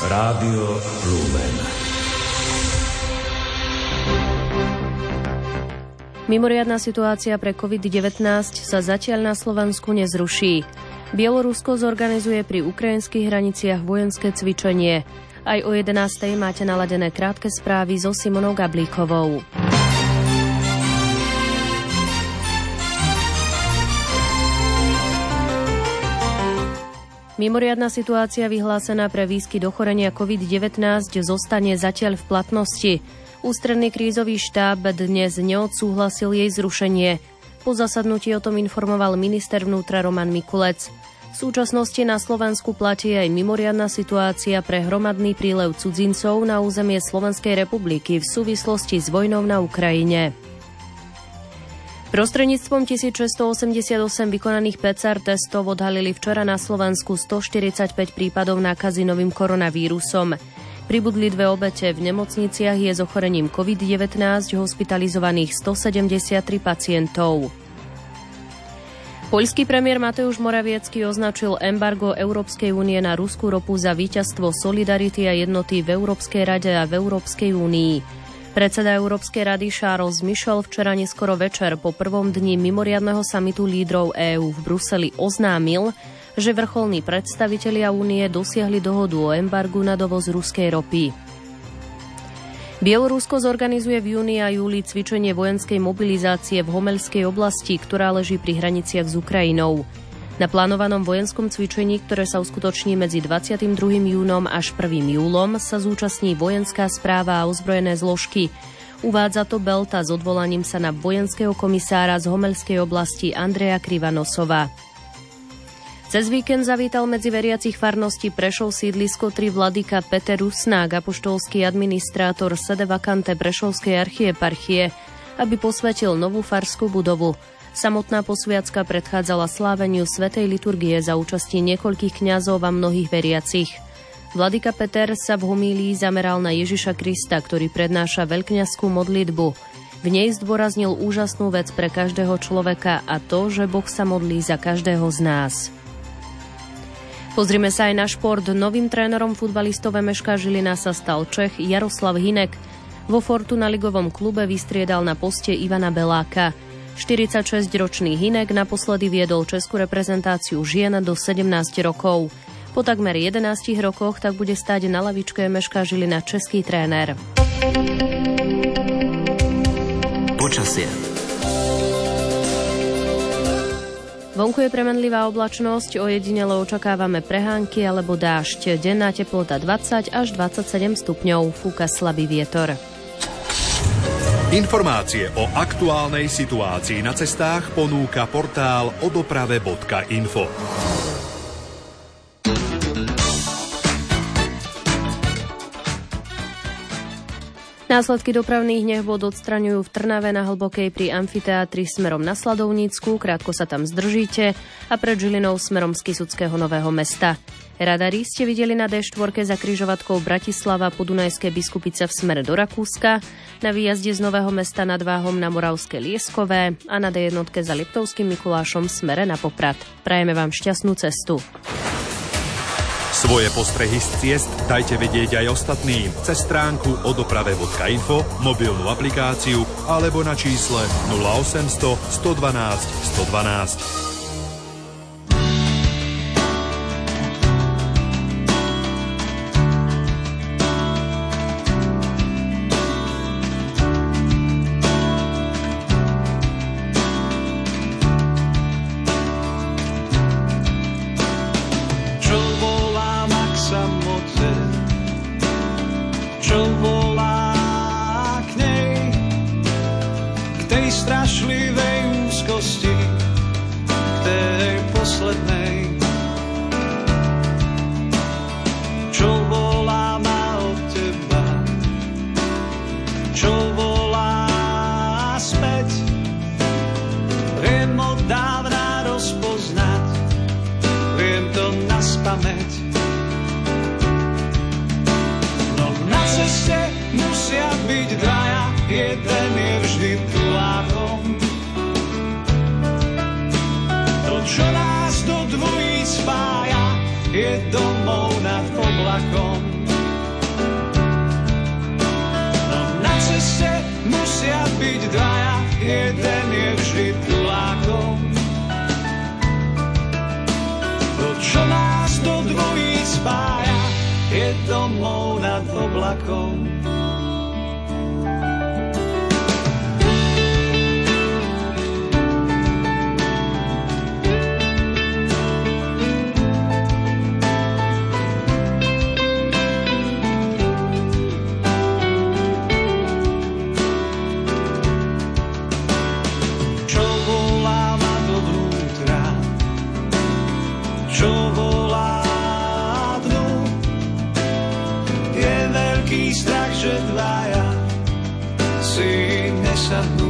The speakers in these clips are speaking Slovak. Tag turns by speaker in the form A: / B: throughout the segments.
A: Rádio Lumen.
B: Mimoriadná situácia pre COVID-19 sa zatiaľ na Slovensku nezruší. Bielorusko zorganizuje pri ukrajinských hraniciach vojenské cvičenie. Aj o 11. máte naladené krátke správy so Simonou Gablíkovou. Mimoriadná situácia vyhlásená pre výskyt ochorenia COVID-19 zostane zatiaľ v platnosti. Ústredný krízový štáb dnes neodsúhlasil jej zrušenie. Po zasadnutí o tom informoval minister vnútra Roman Mikulec. V súčasnosti na Slovensku platí aj mimoriadná situácia pre hromadný prílev cudzincov na územie Slovenskej republiky v súvislosti s vojnou na Ukrajine. Prostredníctvom 1688 vykonaných PCR testov odhalili včera na Slovensku 145 prípadov nákazy novým koronavírusom. Pribudli dve obete. V nemocniciach je s ochorením COVID-19 hospitalizovaných 173 pacientov. Poľský premiér Mateusz Moraviecký označil embargo Európskej únie na ruskú ropu za víťazstvo solidarity a jednoty v Európskej rade a v Európskej únii. Predseda Európskej rady Charles Michel včera neskoro večer po prvom dni mimoriadného samitu lídrov EÚ v Bruseli oznámil, že vrcholní predstavitelia únie dosiahli dohodu o embargu na dovoz ruskej ropy. Bielorusko zorganizuje v júni a júli cvičenie vojenskej mobilizácie v Homelskej oblasti, ktorá leží pri hraniciach s Ukrajinou. Na plánovanom vojenskom cvičení, ktoré sa uskutoční medzi 22. júnom až 1. júlom, sa zúčastní vojenská správa a ozbrojené zložky. Uvádza to Belta s odvolaním sa na vojenského komisára z Homelskej oblasti Andreja Krivanosova. Cez víkend zavítal medzi veriacich farnosti Prešov sídlisko 3 vladyka Peter Rusnák, apoštolský administrátor sede vakante Prešovskej archieparchie, aby posvetil novú farskú budovu. Samotná posviacka predchádzala sláveniu Svetej liturgie za účasti niekoľkých kňazov a mnohých veriacich. Vladyka Peter sa v homílii zameral na Ježiša Krista, ktorý prednáša veľkňazskú modlitbu. V nej zdôraznil úžasnú vec pre každého človeka a to, že Boh sa modlí za každého z nás. Pozrime sa aj na šport. Novým trénerom futbalistov Meška Žilina sa stal Čech Jaroslav Hinek. Vo Fortuna ligovom klube vystriedal na poste Ivana Beláka. 46-ročný Hinek naposledy viedol českú reprezentáciu žien do 17 rokov. Po takmer 11 rokoch tak bude stáť na lavičke Meška Žilina český tréner. Počasie. Vonku je premenlivá oblačnosť, ojedinele očakávame prehánky alebo dážď. Denná teplota 20 až 27 stupňov, fúka slabý vietor.
C: Informácie o aktuálnej situácii na cestách ponúka portál odoprave.info.
B: Následky dopravných nehôd odstraňujú v Trnave na Hlbokej pri amfiteátri smerom na Sladovnícku, krátko sa tam zdržíte a pred Žilinou smerom z Kisuckého Nového mesta. Radari ste videli na D4 za križovatkou Bratislava Podunajské biskupice v smere do Rakúska, na výjazde z Nového mesta nad Váhom na Moravské Lieskové a na D1 za Liptovským Mikulášom v smere na Poprad. Prajeme vám šťastnú cestu.
C: Svoje postrehy z ciest dajte vedieť aj ostatným cez stránku odoprave.info, mobilnú aplikáciu alebo na čísle 0800 112 112. deixa no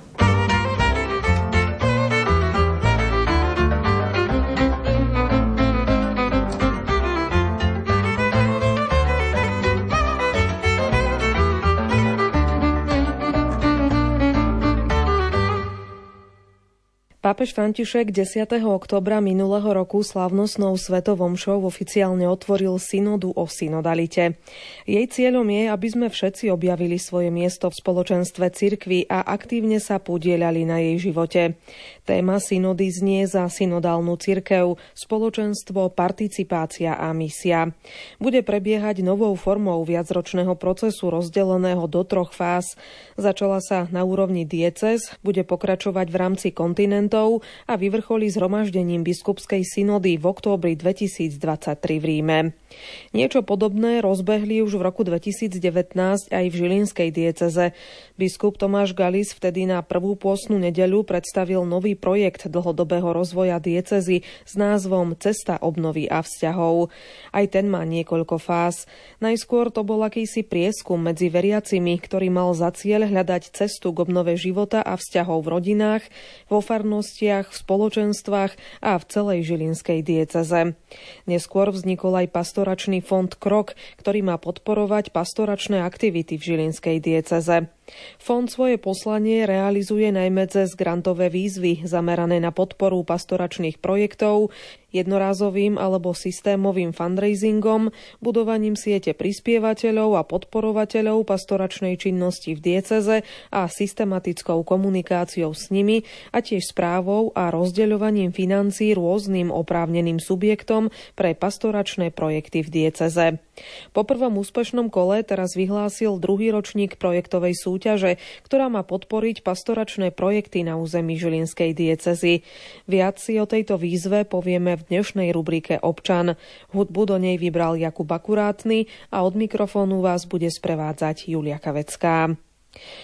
D: Pápež František 10. oktobra minulého roku slavnostnou svetovom show oficiálne otvoril synodu o synodalite. Jej cieľom je, aby sme všetci objavili svoje miesto v spoločenstve cirkvy a aktívne sa podielali na jej živote. Téma synody znie za synodálnu cirkev, spoločenstvo, participácia a misia. Bude prebiehať novou formou viacročného procesu rozdeleného do troch fáz. Začala sa na úrovni diecez, bude pokračovať v rámci kontinentov biskupov a vyvrcholí zhromaždením biskupskej synody v októbri 2023 v Ríme. Niečo podobné rozbehli už v roku 2019 aj v Žilinskej dieceze. Biskup Tomáš Galis vtedy na prvú pôstnu nedeľu predstavil nový projekt dlhodobého rozvoja diecezy s názvom Cesta obnovy a vzťahov. Aj ten má niekoľko fáz. Najskôr to bol akýsi prieskum medzi veriacimi, ktorý mal za cieľ hľadať cestu k obnove života a vzťahov v rodinách, vo farnosti farnostiach, v spoločenstvách a v celej Žilinskej dieceze. Neskôr vznikol aj pastoračný fond Krok, ktorý má podporovať pastoračné aktivity v Žilinskej dieceze. Fond svoje poslanie realizuje najmä cez grantové výzvy zamerané na podporu pastoračných projektov, jednorázovým alebo systémovým fundraisingom, budovaním siete prispievateľov a podporovateľov pastoračnej činnosti v dieceze a systematickou komunikáciou s nimi a tiež správou a rozdeľovaním financií rôznym oprávneným subjektom pre pastoračné projekty v dieceze. Po prvom úspešnom kole teraz vyhlásil druhý ročník projektovej súťaže, ktorá má podporiť pastoračné projekty na území Žilinskej diecezy. Viac si o tejto výzve povieme v dnešnej rubrike Občan. Hudbu do nej vybral Jakub Akurátny a od mikrofónu vás bude sprevádzať Julia Kavecká.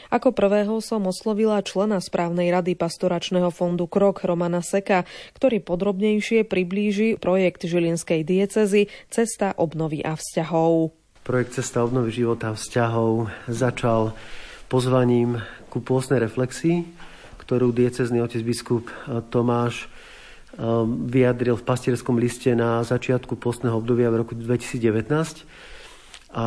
D: Ako prvého som oslovila člena správnej rady pastoračného fondu Krok Romana Seka, ktorý podrobnejšie priblíži projekt Žilinskej diecezy Cesta obnovy a vzťahov.
E: Projekt Cesta obnovy života a vzťahov začal pozvaním ku pôsnej reflexii, ktorú diecezný otec biskup Tomáš vyjadril v pastierskom liste na začiatku postného obdobia v roku 2019. A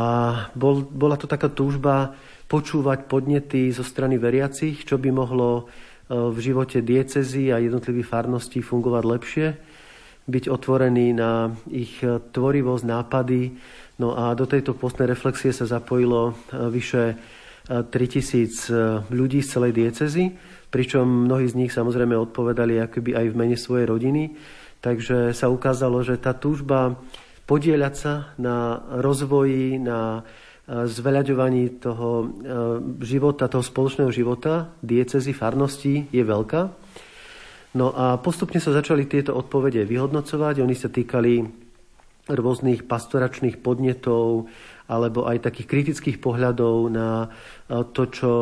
E: bol, bola to taká túžba počúvať podnety zo strany veriacich, čo by mohlo v živote diecezy a jednotlivých farností fungovať lepšie, byť otvorený na ich tvorivosť, nápady. No a do tejto postnej reflexie sa zapojilo vyše 3000 ľudí z celej diecezy pričom mnohí z nich samozrejme odpovedali akoby aj v mene svojej rodiny. Takže sa ukázalo, že tá túžba podieľať sa na rozvoji, na e, zveľaďovaní toho e, života, toho spoločného života, diecezy, farnosti je veľká. No a postupne sa začali tieto odpovede vyhodnocovať. Oni sa týkali rôznych pastoračných podnetov alebo aj takých kritických pohľadov na e, to, čo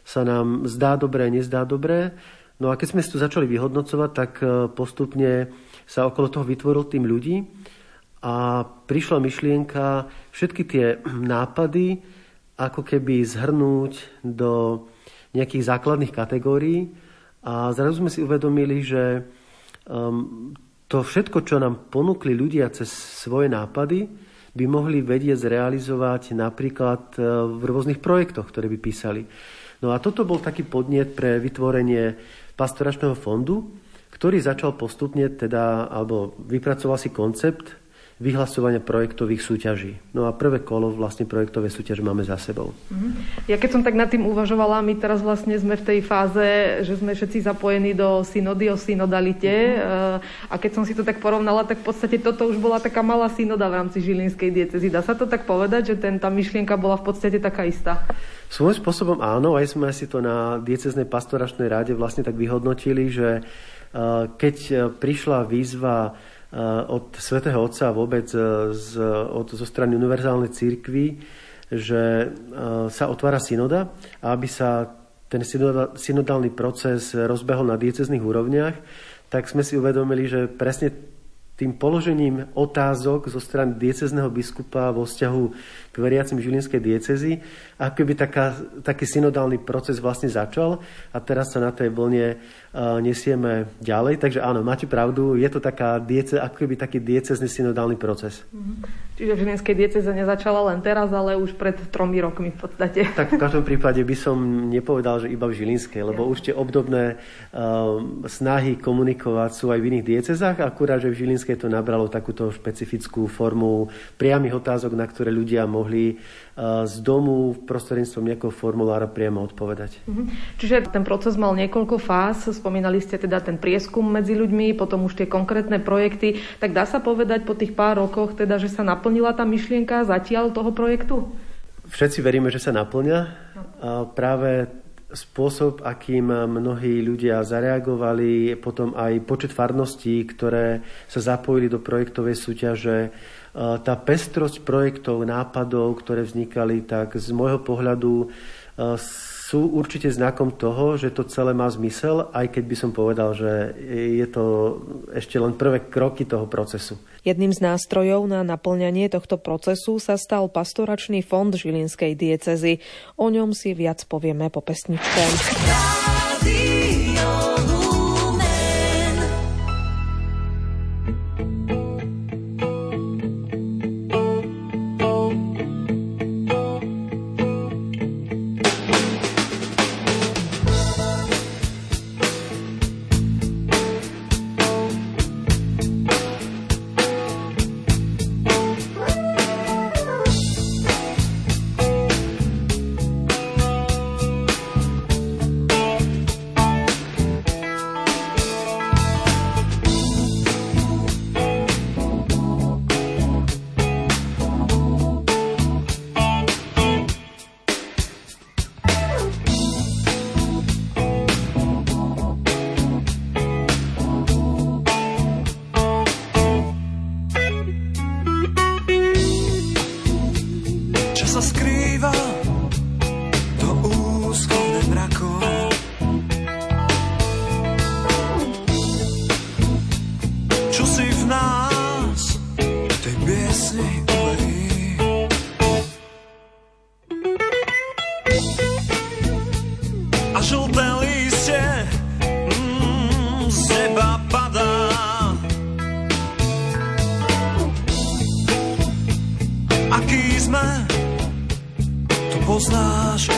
E: sa nám zdá dobré, nezdá dobré. No a keď sme si to začali vyhodnocovať, tak e, postupne sa okolo toho vytvoril tým ľudí a prišla myšlienka všetky tie nápady ako keby zhrnúť do nejakých základných kategórií a zrazu sme si uvedomili, že um, to všetko, čo nám ponúkli ľudia cez svoje nápady, by mohli vedieť zrealizovať napríklad e, v rôznych projektoch, ktoré by písali. No a toto bol taký podnet pre vytvorenie pastoračného fondu, ktorý začal postupne teda, alebo vypracoval si koncept vyhlasovania projektových súťaží. No a prvé kolo vlastne projektové súťaže máme za sebou. Mhm.
D: Ja keď som tak nad tým uvažovala, my teraz vlastne sme v tej fáze, že sme všetci zapojení do synody o synodalite mm-hmm. a keď som si to tak porovnala, tak v podstate toto už bola taká malá synoda v rámci Žilinskej diecezy. Dá sa to tak povedať, že ten, tá myšlienka bola v podstate taká istá?
E: Svojím spôsobom áno, aj sme si to na dieceznej pastoračnej ráde vlastne tak vyhodnotili, že eh, keď eh, prišla výzva od svätého Otca a vôbec z, od, zo strany univerzálnej církvy, že sa otvára synoda a aby sa ten synodálny proces rozbehol na diecezných úrovniach, tak sme si uvedomili, že presne tým položením otázok zo strany diecezného biskupa vo vzťahu k veriacim Žilinskej diecezy, ako by taká, taký synodálny proces vlastne začal a teraz sa na tej vlne uh, nesieme ďalej. Takže áno, máte pravdu, je to taká diece, ako by taký diecezný synodálny proces.
D: Mm-hmm. Čiže Žilinskej dieceze nezačala len teraz, ale už pred tromi rokmi v podstate.
E: Tak v každom prípade by som nepovedal, že iba v Žilinskej, lebo ja. už tie obdobné uh, snahy komunikovať sú aj v iných diecezách, akurát, že v Žilinskej to nabralo takúto špecifickú formu priamých otázok, na ktoré ľudia mohli mohli z domu prostredníctvom nejakého formulára priamo odpovedať.
D: Mhm. Čiže ten proces mal niekoľko fáz, spomínali ste teda ten prieskum medzi ľuďmi, potom už tie konkrétne projekty, tak dá sa povedať po tých pár rokoch teda, že sa naplnila tá myšlienka zatiaľ toho projektu?
E: Všetci veríme, že sa naplňa. A práve spôsob, akým mnohí ľudia zareagovali, potom aj počet farností, ktoré sa zapojili do projektovej súťaže, tá pestrosť projektov, nápadov, ktoré vznikali, tak z môjho pohľadu sú určite znakom toho, že to celé má zmysel, aj keď by som povedal, že je to ešte len prvé kroky toho procesu.
D: Jedným z nástrojov na naplňanie tohto procesu sa stal pastoračný fond Žilinskej diecezy. O ňom si viac povieme po pesničke.
F: Poznáš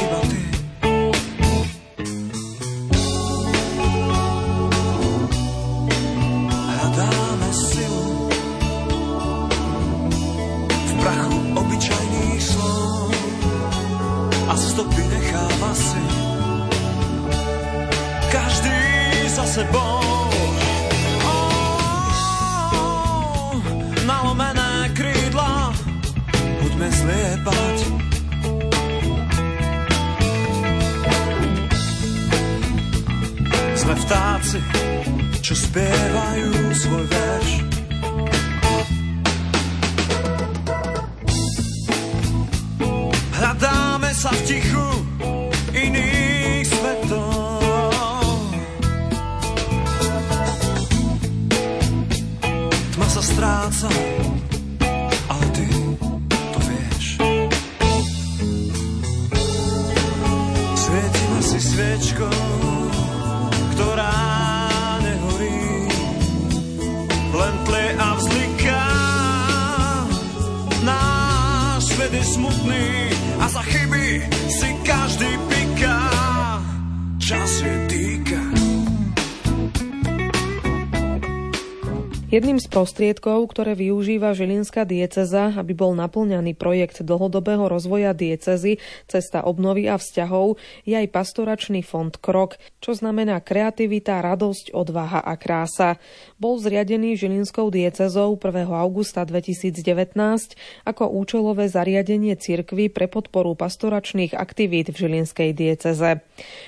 D: Jedným z prostriedkov, ktoré využíva Žilinská dieceza, aby bol naplňaný projekt dlhodobého rozvoja diecezy Cesta obnovy a vzťahov, je aj pastoračný fond Krok, čo znamená kreativita, radosť, odvaha a krása. Bol zriadený Žilinskou diecezou 1. augusta 2019 ako účelové zariadenie cirkvy pre podporu pastoračných aktivít v Žilinskej dieceze.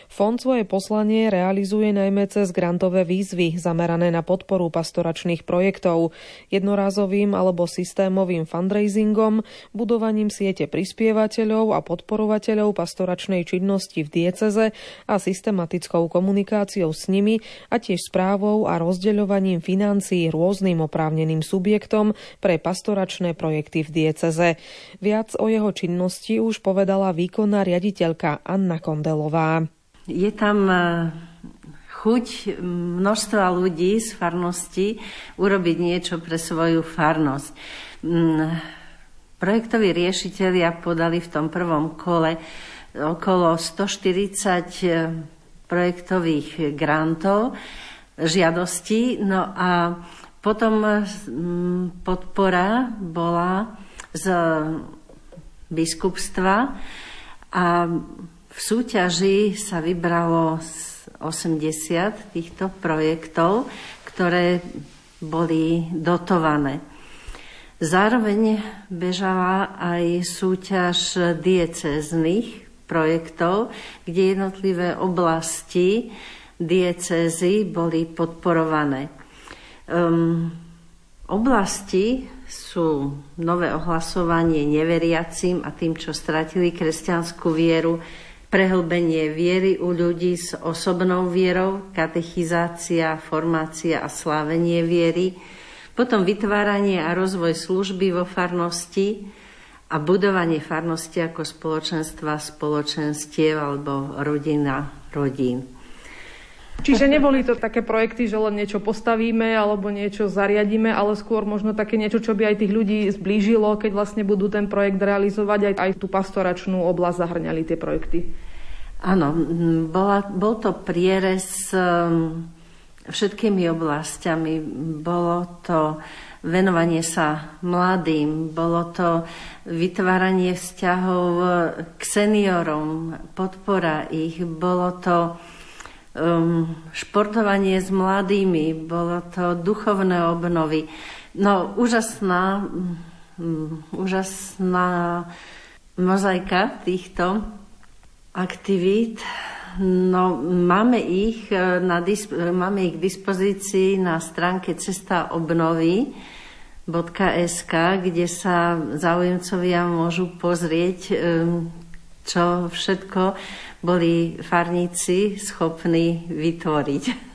D: Fond svoje poslanie realizuje najmä cez grantové výzvy zamerané na podporu pastoračných projektov, jednorázovým alebo systémovým fundraisingom, budovaním siete prispievateľov a podporovateľov pastoračnej činnosti v dieceze a systematickou komunikáciou s nimi a tiež správou a rozdeľovaním financií rôznym oprávneným subjektom pre pastoračné projekty v dieceze. Viac o jeho činnosti už povedala výkonná riaditeľka Anna Kondelová.
G: Je tam chuť množstva ľudí z farnosti urobiť niečo pre svoju farnosť. Mm, projektoví riešiteľia podali v tom prvom kole okolo 140 e, projektových grantov, žiadostí. No a potom mm, podpora bola z biskupstva a v súťaži sa vybralo 80 týchto projektov, ktoré boli dotované. Zároveň bežala aj súťaž diecéznych projektov, kde jednotlivé oblasti diecézy boli podporované. Um, oblasti sú nové ohlasovanie neveriacim a tým, čo stratili kresťanskú vieru, prehlbenie viery u ľudí s osobnou vierou, katechizácia, formácia a slávenie viery, potom vytváranie a rozvoj služby vo farnosti a budovanie farnosti ako spoločenstva, spoločenstiev alebo rodina rodín.
D: Čiže neboli to také projekty, že len niečo postavíme alebo niečo zariadíme, ale skôr možno také niečo, čo by aj tých ľudí zblížilo, keď vlastne budú ten projekt realizovať, aj, aj tú pastoračnú oblasť zahrňali tie projekty.
G: Áno, bola, bol to prierez um, všetkými oblastiami. Bolo to venovanie sa mladým, bolo to vytváranie vzťahov k seniorom, podpora ich, bolo to um, športovanie s mladými, bolo to duchovné obnovy. No, úžasná, um, úžasná mozaika týchto aktivít. No, máme ich, e, na, máme ich k dispozícii na stránke Cesta obnovy .sk, kde sa záujemcovia môžu pozrieť, um, čo všetko boli farníci schopní vytvoriť.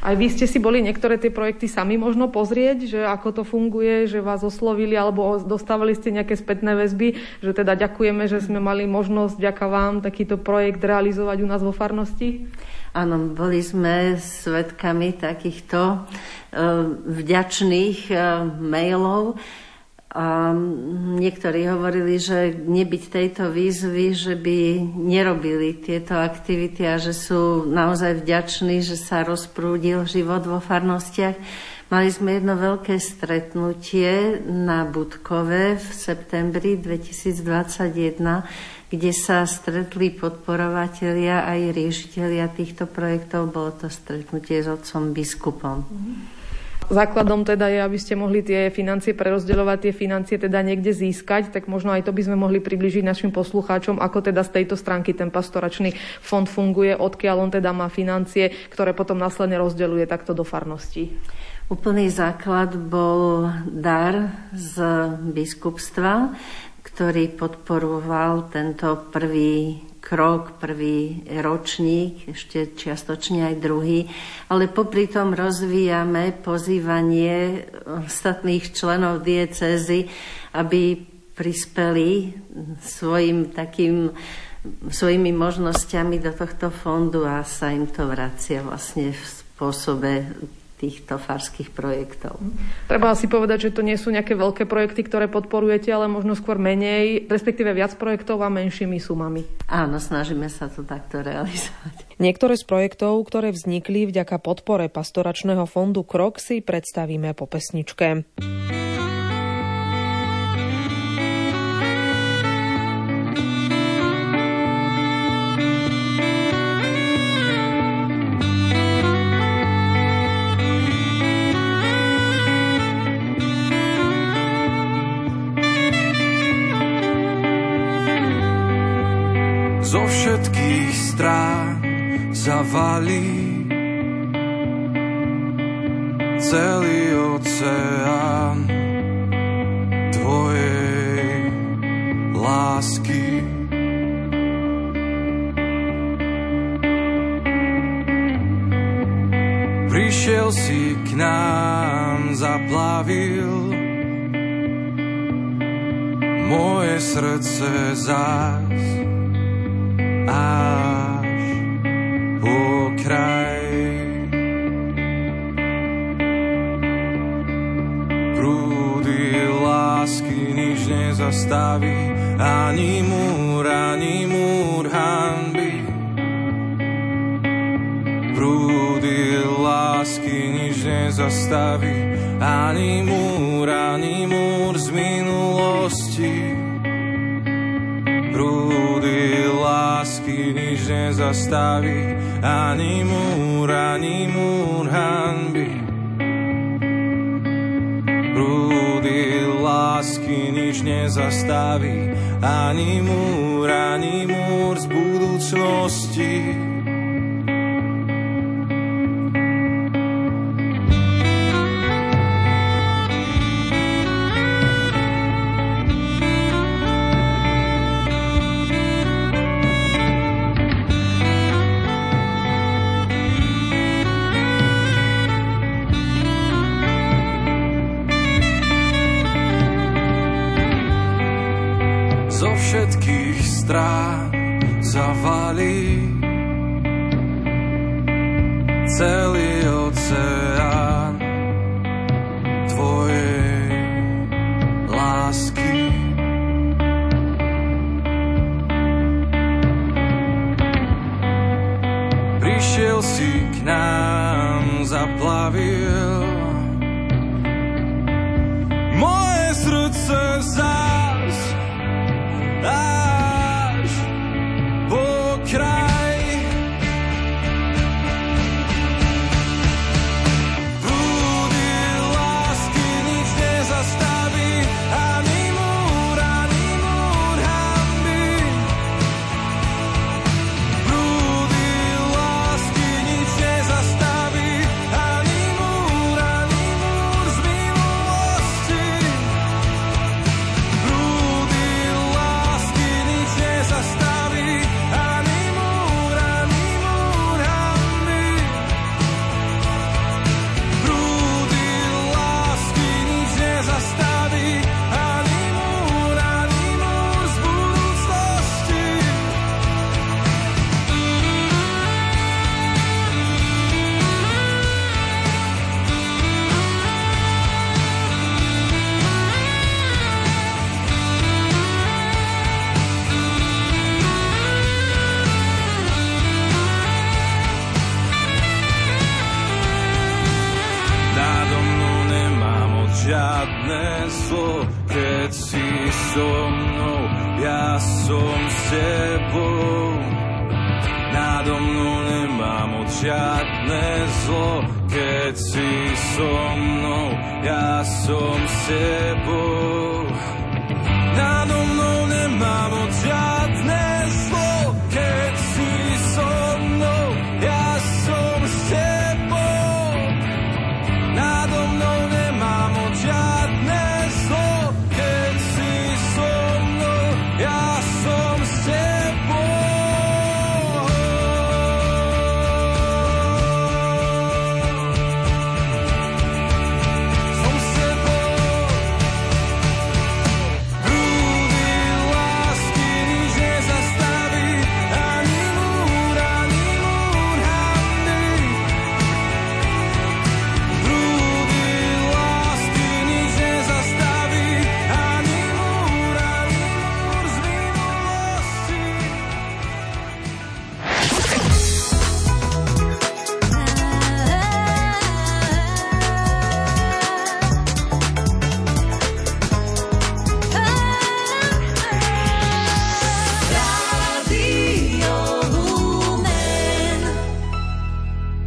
D: Aj vy ste si boli niektoré tie projekty sami možno pozrieť, že ako to funguje, že vás oslovili alebo dostávali ste nejaké spätné väzby, že teda ďakujeme, že sme mali možnosť ďaká vám takýto projekt realizovať u nás vo farnosti?
G: Áno, boli sme svetkami takýchto uh, vďačných uh, mailov A niektorí hovorili, že nebyť tejto výzvy, že by nerobili tieto aktivity a že sú naozaj vďační, že sa rozprúdil život vo farnostiach. Mali sme jedno veľké stretnutie na Budkove v septembri 2021, kde sa stretli podporovatelia aj riešiteľia týchto projektov. Bolo to stretnutie s otcom biskupom. Mm-hmm.
H: Základom teda je, aby ste mohli tie financie prerozdeľovať, tie financie teda niekde získať, tak možno aj to by sme mohli približiť našim poslucháčom, ako teda z tejto stránky ten pastoračný fond funguje, odkiaľ on teda má financie, ktoré potom následne rozdeľuje takto do farností.
G: Úplný základ bol dar z biskupstva, ktorý podporoval tento prvý krok, prvý ročník, ešte čiastočne aj druhý, ale popri tom rozvíjame pozývanie ostatných členov diecézy, aby prispeli svojim takým svojimi možnosťami do tohto fondu a sa im to vracia vlastne v spôsobe týchto farských projektov.
H: Treba si povedať, že to nie sú nejaké veľké projekty, ktoré podporujete, ale možno skôr menej, respektíve viac projektov a menšími sumami.
G: Áno, snažíme sa to takto realizovať.
H: Niektoré z projektov, ktoré vznikli vďaka podpore pastoračného fondu Krok si predstavíme po pesničke.
I: Zavalí celý oceán tvojej lásky. Prišiel si k nám, zaplavil moje srdce zás až po kraj. Prúdy lásky nič nezastaví, ani múr, ani múr hanby. Prúdy lásky nič nezastaví, ani múr, ani múr z minulosti prúdy lásky nič nezastaví, ani múr, ani múr hanby. Prúdy lásky nič nezastaví, ani múr, ani múr z budúcnosti.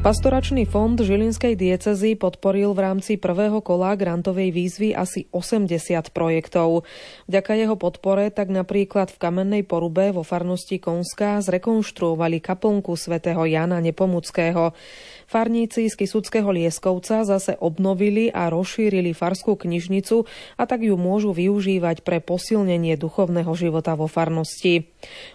D: Pastoračný fond Žilinskej diecezy podporil v rámci prvého kola grantovej výzvy asi 80 projektov. Vďaka jeho podpore tak napríklad v Kamennej porube vo farnosti Konská zrekonštruovali kaplnku svätého Jana Nepomuckého. Farníci z Kisuckého Lieskovca zase obnovili a rozšírili farskú knižnicu a tak ju môžu využívať pre posilnenie duchovného života vo farnosti.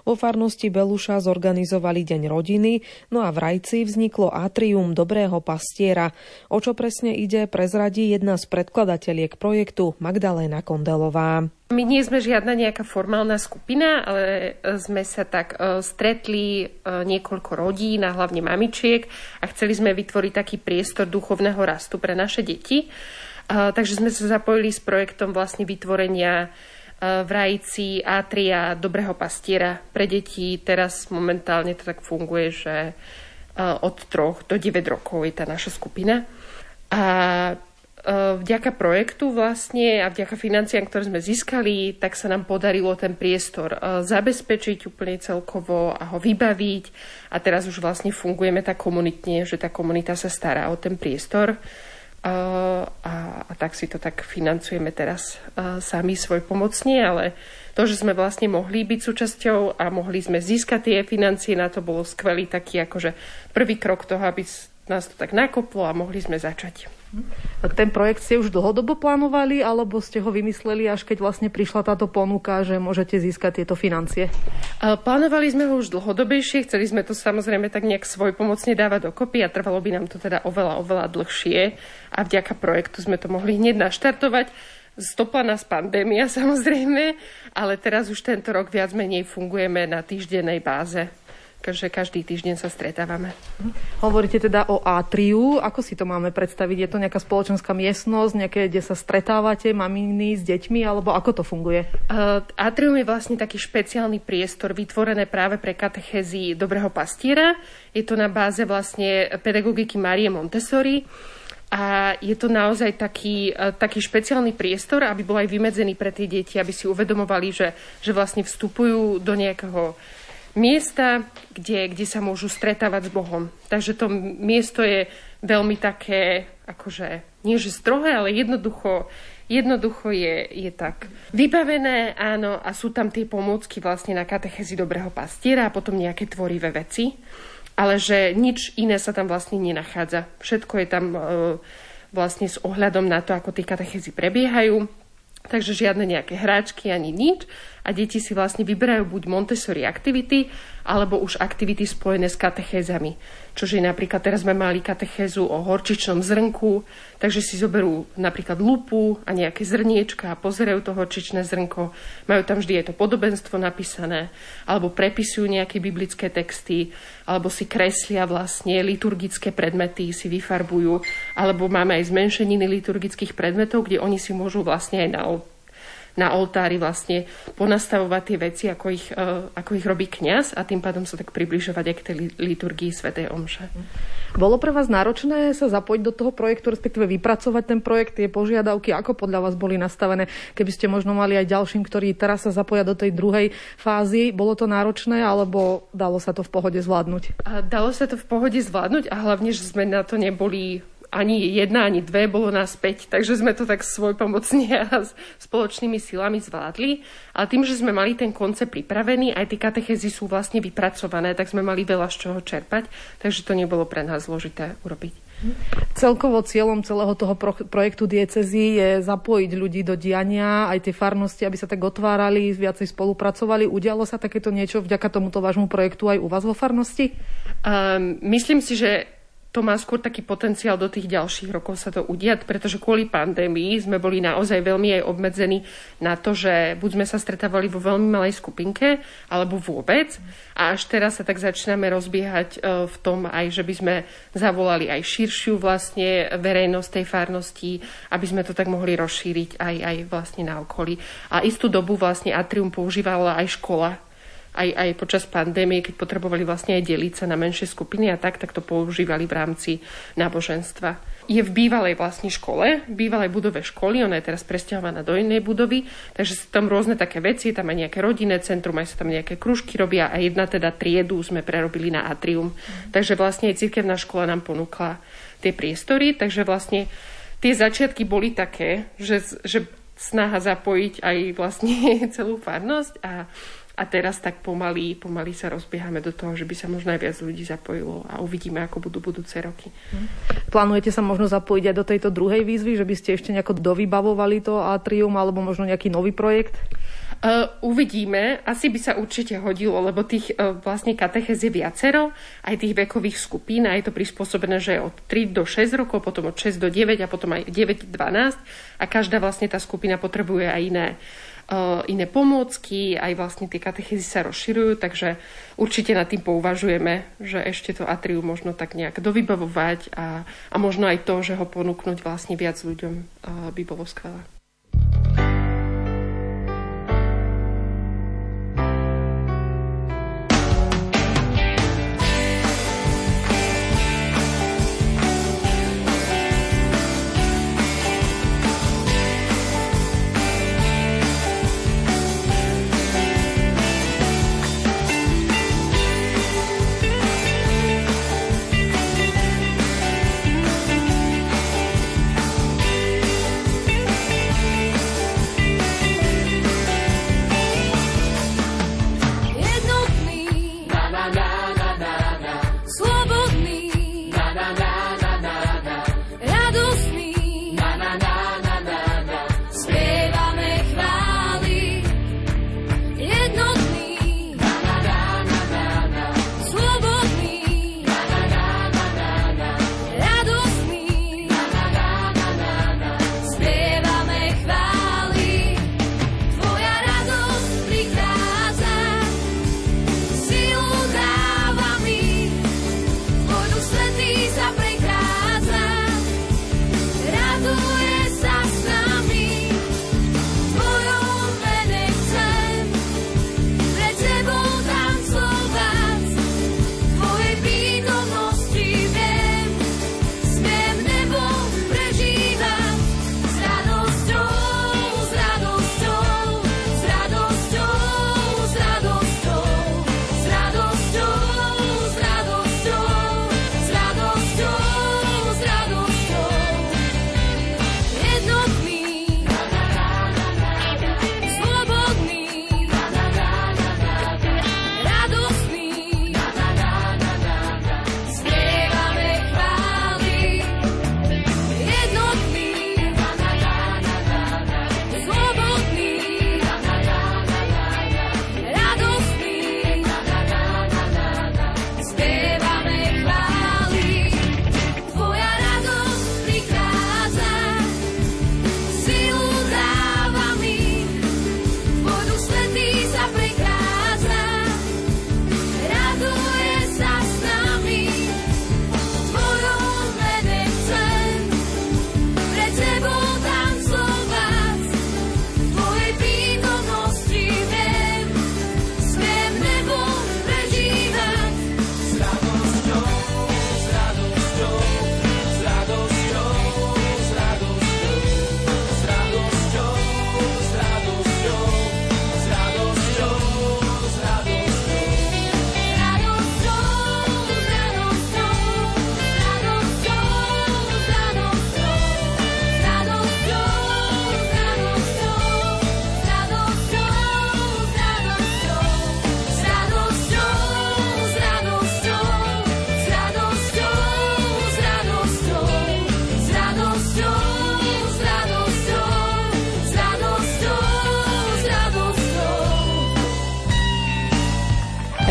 D: Vo farnosti Beluša zorganizovali Deň rodiny, no a v Rajci vzniklo atrium Dobrého pastiera. O čo presne ide, prezradí jedna z predkladateliek projektu Magdaléna Kondelová.
J: My nie sme žiadna nejaká formálna skupina, ale sme sa tak e, stretli e, niekoľko rodín a hlavne mamičiek a chceli sme vytvoriť taký priestor duchovného rastu pre naše deti. E, Takže sme sa zapojili s projektom vlastne vytvorenia v Rajci Atria Dobrého pastiera pre deti. Teraz momentálne to tak funguje, že od 3 do 9 rokov je tá naša skupina. A vďaka projektu vlastne a vďaka financiám, ktoré sme získali, tak sa nám podarilo ten priestor zabezpečiť úplne celkovo a ho vybaviť. A teraz už vlastne fungujeme tak komunitne, že tá komunita sa stará o ten priestor. A, a tak si to tak financujeme teraz sami svoj pomocne, ale to, že sme vlastne mohli byť súčasťou a mohli sme získať tie financie, na to bolo skvelý taký akože prvý krok toho, aby nás to tak nakoplo a mohli sme začať.
H: Ten projekt ste už dlhodobo plánovali, alebo ste ho vymysleli, až keď vlastne prišla táto ponuka, že môžete získať tieto financie?
J: Plánovali sme ho už dlhodobejšie, chceli sme to samozrejme tak nejak svojpomocne dávať dokopy a trvalo by nám to teda oveľa, oveľa dlhšie a vďaka projektu sme to mohli hneď naštartovať. Stopla nás pandémia samozrejme, ale teraz už tento rok viac menej fungujeme na týždennej báze že každý týždeň sa stretávame.
H: Hovoríte teda o atriu. Ako si to máme predstaviť? Je to nejaká spoločenská miestnosť, nejaké, kde sa stretávate, maminy s deťmi, alebo ako to funguje?
J: Uh, atrium je vlastne taký špeciálny priestor, vytvorené práve pre katechézy Dobrého pastiera. Je to na báze vlastne pedagogiky Marie Montessori. A je to naozaj taký, taký špeciálny priestor, aby bol aj vymedzený pre tie deti, aby si uvedomovali, že, že vlastne vstupujú do nejakého miesta, kde, kde sa môžu stretávať s Bohom. Takže to miesto je veľmi také, akože, nie že strohé, ale jednoducho, jednoducho je, je tak vybavené, áno, a sú tam tie pomôcky vlastne na katechezi dobrého pastiera a potom nejaké tvorivé veci, ale že nič iné sa tam vlastne nenachádza. Všetko je tam e, vlastne s ohľadom na to, ako tie katechezy prebiehajú. Takže žiadne nejaké hráčky ani nič a deti si vlastne vyberajú buď Montessori aktivity, alebo už aktivity spojené s katechézami. Čože napríklad teraz sme mali katechézu o horčičnom zrnku, takže si zoberú napríklad lupu a nejaké zrniečka a pozerajú to horčičné zrnko. Majú tam vždy je to podobenstvo napísané, alebo prepisujú nejaké biblické texty, alebo si kreslia vlastne liturgické predmety, si vyfarbujú, alebo máme aj zmenšeniny liturgických predmetov, kde oni si môžu vlastne aj na na oltári vlastne ponastavovať tie veci, ako ich, ako ich robí kňaz a tým pádom sa tak približovať aj k tej liturgii Svetej Omše.
H: Bolo pre vás náročné sa zapojiť do toho projektu, respektíve vypracovať ten projekt, tie požiadavky, ako podľa vás boli nastavené? Keby ste možno mali aj ďalším, ktorí teraz sa zapoja do tej druhej fázy, bolo to náročné alebo dalo sa to v pohode zvládnuť?
J: A dalo sa to v pohode zvládnuť a hlavne, že sme na to neboli ani jedna, ani dve, bolo nás päť, takže sme to tak svojpomocne a spoločnými silami zvládli. Ale tým, že sme mali ten koncept pripravený, aj tie katechezy sú vlastne vypracované, tak sme mali veľa z čoho čerpať, takže to nebolo pre nás zložité urobiť.
H: Celkovo cieľom celého toho projektu diecezy je zapojiť ľudí do diania, aj tie farnosti, aby sa tak otvárali, viacej spolupracovali. Udialo sa takéto niečo vďaka tomuto vášmu projektu aj u vás vo farnosti?
J: Um, myslím si, že to má skôr taký potenciál do tých ďalších rokov sa to udiať, pretože kvôli pandémii sme boli naozaj veľmi aj obmedzení na to, že buď sme sa stretávali vo veľmi malej skupinke, alebo vôbec. A až teraz sa tak začíname rozbiehať e, v tom aj, že by sme zavolali aj širšiu vlastne verejnosť tej farnosti, aby sme to tak mohli rozšíriť aj, aj vlastne na okolí. A istú dobu vlastne Atrium používala aj škola aj, aj počas pandémie, keď potrebovali vlastne aj deliť sa na menšie skupiny a tak, tak to používali v rámci náboženstva. Je v bývalej vlastne škole, bývalej budove školy, ona je teraz presťahovaná do inej budovy, takže sú tam rôzne také veci, tam aj nejaké rodinné centrum, aj sa tam nejaké kružky robia a jedna teda triedu sme prerobili na atrium. Mm. Takže vlastne aj cirkevná škola nám ponúkla tie priestory, takže vlastne tie začiatky boli také, že, že snaha zapojiť aj vlastne celú farnosť a a teraz tak pomaly, pomaly sa rozbiehame do toho, že by sa možno aj viac ľudí zapojilo a uvidíme, ako budú budúce roky.
H: Hm. Plánujete sa možno zapojiť aj do tejto druhej výzvy, že by ste ešte nejako dovybavovali to atrium alebo možno nejaký nový projekt?
J: Uh, uvidíme, asi by sa určite hodilo, lebo tých uh, vlastne katechez je viacero, aj tých vekových skupín, a je to prispôsobené, že od 3 do 6 rokov, potom od 6 do 9 a potom aj 9 12 a každá vlastne tá skupina potrebuje aj iné iné pomôcky, aj vlastne tie katechézy sa rozširujú, takže určite nad tým pouvažujeme, že ešte to atrium možno tak nejak dovybavovať a, a možno aj to, že ho ponúknuť vlastne viac ľuďom by bolo skvelé.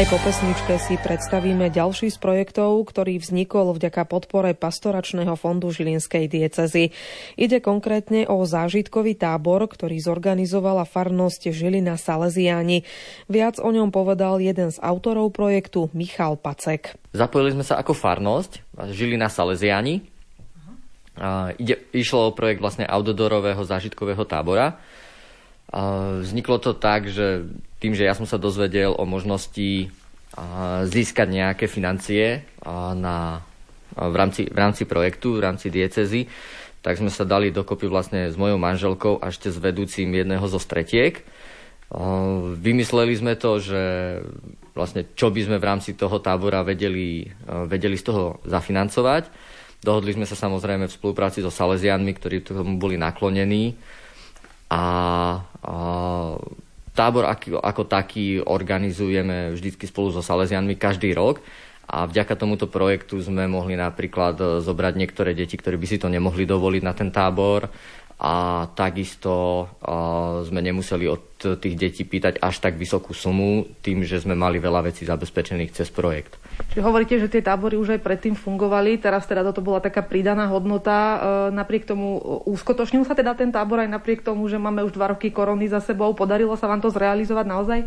D: Aj po pesničke si predstavíme ďalší z projektov, ktorý vznikol vďaka podpore Pastoračného fondu Žilinskej diecezy. Ide konkrétne o zážitkový tábor, ktorý zorganizovala farnosť Žilina Salesiáni. Viac o ňom povedal jeden z autorov projektu Michal Pacek.
K: Zapojili sme sa ako farnosť Žilina Salesiáni. Ide, išlo o projekt vlastne outdoorového zážitkového tábora. Vzniklo to tak, že tým, že ja som sa dozvedel o možnosti získať nejaké financie na, v, rámci, v rámci projektu, v rámci diecezy, tak sme sa dali dokopy vlastne s mojou manželkou a ešte s vedúcim jedného zo stretiek. Vymysleli sme to, že vlastne čo by sme v rámci toho tábora vedeli, vedeli z toho zafinancovať. Dohodli sme sa samozrejme v spolupráci so Salesianmi, ktorí tomu boli naklonení. A, a Tábor ako, ako taký organizujeme vždycky spolu so Salesianmi každý rok. A vďaka tomuto projektu sme mohli napríklad e, zobrať niektoré deti, ktoré by si to nemohli dovoliť na ten tábor a takisto sme nemuseli od tých detí pýtať až tak vysokú sumu, tým, že sme mali veľa vecí zabezpečených cez projekt.
H: Čiže hovoríte, že tie tábory už aj predtým fungovali, teraz teda toto bola taká pridaná hodnota. E, napriek tomu uskutočnil sa teda ten tábor aj napriek tomu, že máme už dva roky korony za sebou. Podarilo sa vám to zrealizovať naozaj?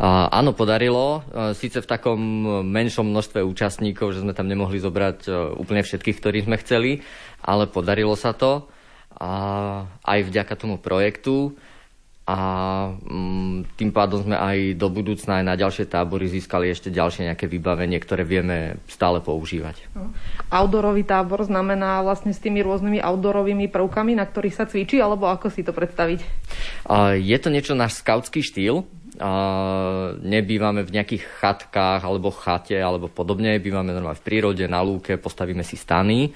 K: A, áno, podarilo. E, Sice v takom menšom množstve účastníkov, že sme tam nemohli zobrať e, úplne všetkých, ktorých sme chceli, ale podarilo sa to. A aj vďaka tomu projektu a mm, tým pádom sme aj do budúcna aj na ďalšie tábory získali ešte ďalšie nejaké vybavenie, ktoré vieme stále používať.
H: No. Outdoorový tábor znamená vlastne s tými rôznymi outdoorovými prvkami, na ktorých sa cvičí, alebo ako si to predstaviť?
K: Je to niečo náš skautský štýl. Nebývame v nejakých chatkách alebo chate alebo podobne, bývame normálne v prírode, na lúke, postavíme si stany.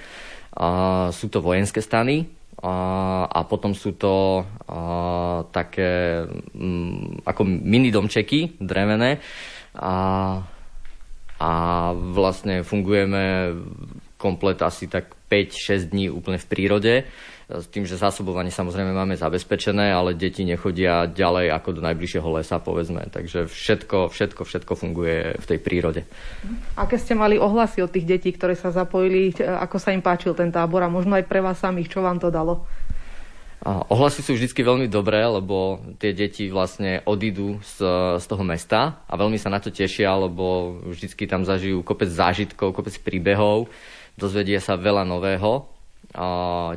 K: Sú to vojenské stany, a, potom sú to také mm, ako mini domčeky drevené. A, a vlastne fungujeme komplet asi tak 5-6 dní úplne v prírode s tým, že zásobovanie samozrejme máme zabezpečené, ale deti nechodia ďalej ako do najbližšieho lesa, povedzme. Takže všetko, všetko, všetko funguje v tej prírode.
H: Aké ste mali ohlasy od tých detí, ktoré sa zapojili? Ako sa im páčil ten tábor a možno aj pre vás samých, čo vám to dalo?
K: Ohlasy sú vždy veľmi dobré, lebo tie deti vlastne odídu z, z toho mesta a veľmi sa na to tešia, lebo vždy tam zažijú kopec zážitkov, kopec príbehov, dozvedia sa veľa nového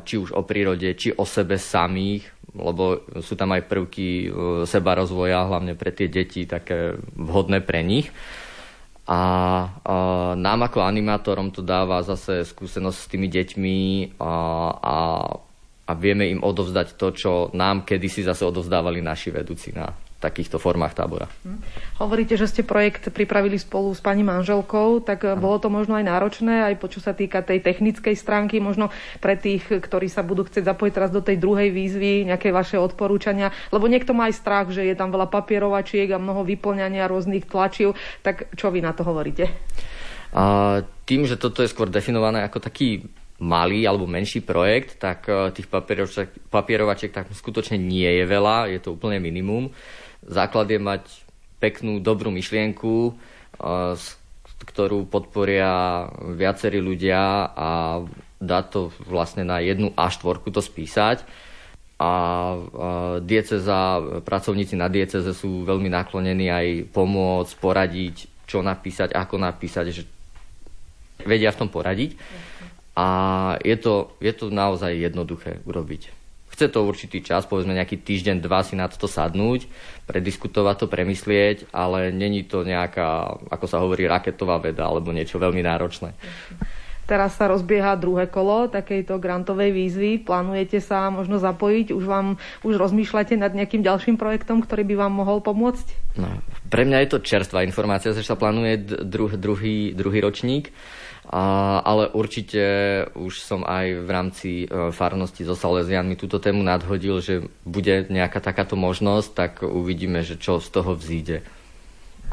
K: či už o prírode, či o sebe samých, lebo sú tam aj prvky e, seba rozvoja, hlavne pre tie deti, také vhodné pre nich. A, nám ako animátorom to dáva zase skúsenosť s tými deťmi a, a, a vieme im odovzdať to, čo nám kedysi zase odovzdávali naši vedúci na takýchto formách tábora. Hm.
H: Hovoríte, že ste projekt pripravili spolu s pani manželkou, tak ano. bolo to možno aj náročné, aj po čo sa týka tej technickej stránky, možno pre tých, ktorí sa budú chcieť zapojiť teraz do tej druhej výzvy, nejaké vaše odporúčania, lebo niekto má aj strach, že je tam veľa papierovačiek a mnoho vyplňania rôznych tlačiv, tak čo vy na to hovoríte?
K: A tým, že toto je skôr definované ako taký malý alebo menší projekt, tak e, tých papierovačiek tak skutočne nie je veľa, je to úplne minimum. Základ je mať peknú, dobrú myšlienku, ktorú podporia viacerí ľudia a dá to vlastne na jednu A4 to spísať. A dieceza, pracovníci na dieceze sú veľmi naklonení aj pomôcť, poradiť, čo napísať, ako napísať, že vedia v tom poradiť. A je to, je to naozaj jednoduché urobiť. Chce to určitý čas, povedzme nejaký týždeň, dva si na toto sadnúť, prediskutovať to, premyslieť, ale není to nejaká, ako sa hovorí, raketová veda alebo niečo veľmi náročné.
H: Teraz sa rozbieha druhé kolo takejto grantovej výzvy. Plánujete sa možno zapojiť? Už vám už rozmýšľate nad nejakým ďalším projektom, ktorý by vám mohol pomôcť?
K: No, pre mňa je to čerstvá informácia, že sa plánuje druh, druhý, druhý ročník. A, ale určite už som aj v rámci e, farnosti so Salesianmi túto tému nadhodil, že bude nejaká takáto možnosť, tak uvidíme, že čo z toho vzíde.